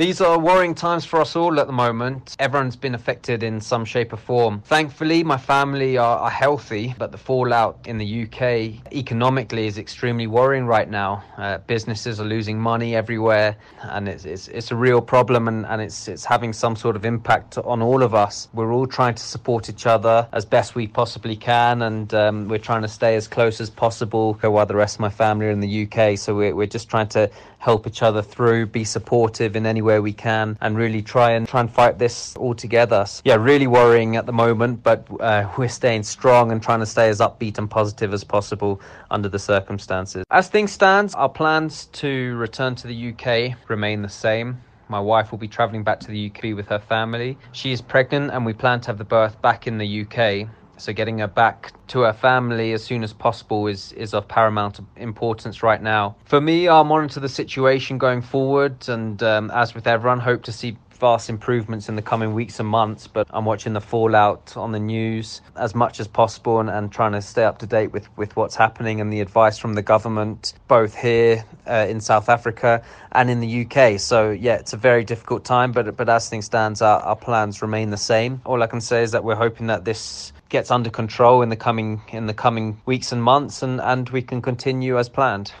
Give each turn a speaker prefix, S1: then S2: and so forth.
S1: These are worrying times for us all at the moment. Everyone's been affected in some shape or form. Thankfully, my family are, are healthy, but the fallout in the UK economically is extremely worrying right now. Uh, businesses are losing money everywhere, and it's, it's, it's a real problem, and, and it's, it's having some sort of impact on all of us. We're all trying to support each other as best we possibly can, and um, we're trying to stay as close as possible while the rest of my family are in the UK. So we're, we're just trying to help each other through, be supportive in any way we can, and really try and try and fight this all together. So, yeah, really worrying at the moment, but uh, we're staying strong and trying to stay as upbeat and positive as possible under the circumstances. As things stand, our plans to return to the UK remain the same. My wife will be travelling back to the UK with her family. She is pregnant, and we plan to have the birth back in the UK. So getting her back to her family as soon as possible is, is of paramount importance right now. For me, I'll monitor the situation going forward, and um, as with everyone, hope to see vast improvements in the coming weeks and months. But I'm watching the fallout on the news as much as possible and, and trying to stay up to date with, with what's happening and the advice from the government, both here uh, in South Africa and in the UK. So yeah, it's a very difficult time, but but as things stand, our, our plans remain the same. All I can say is that we're hoping that this gets under control in the coming in the coming weeks and months and and we can continue as planned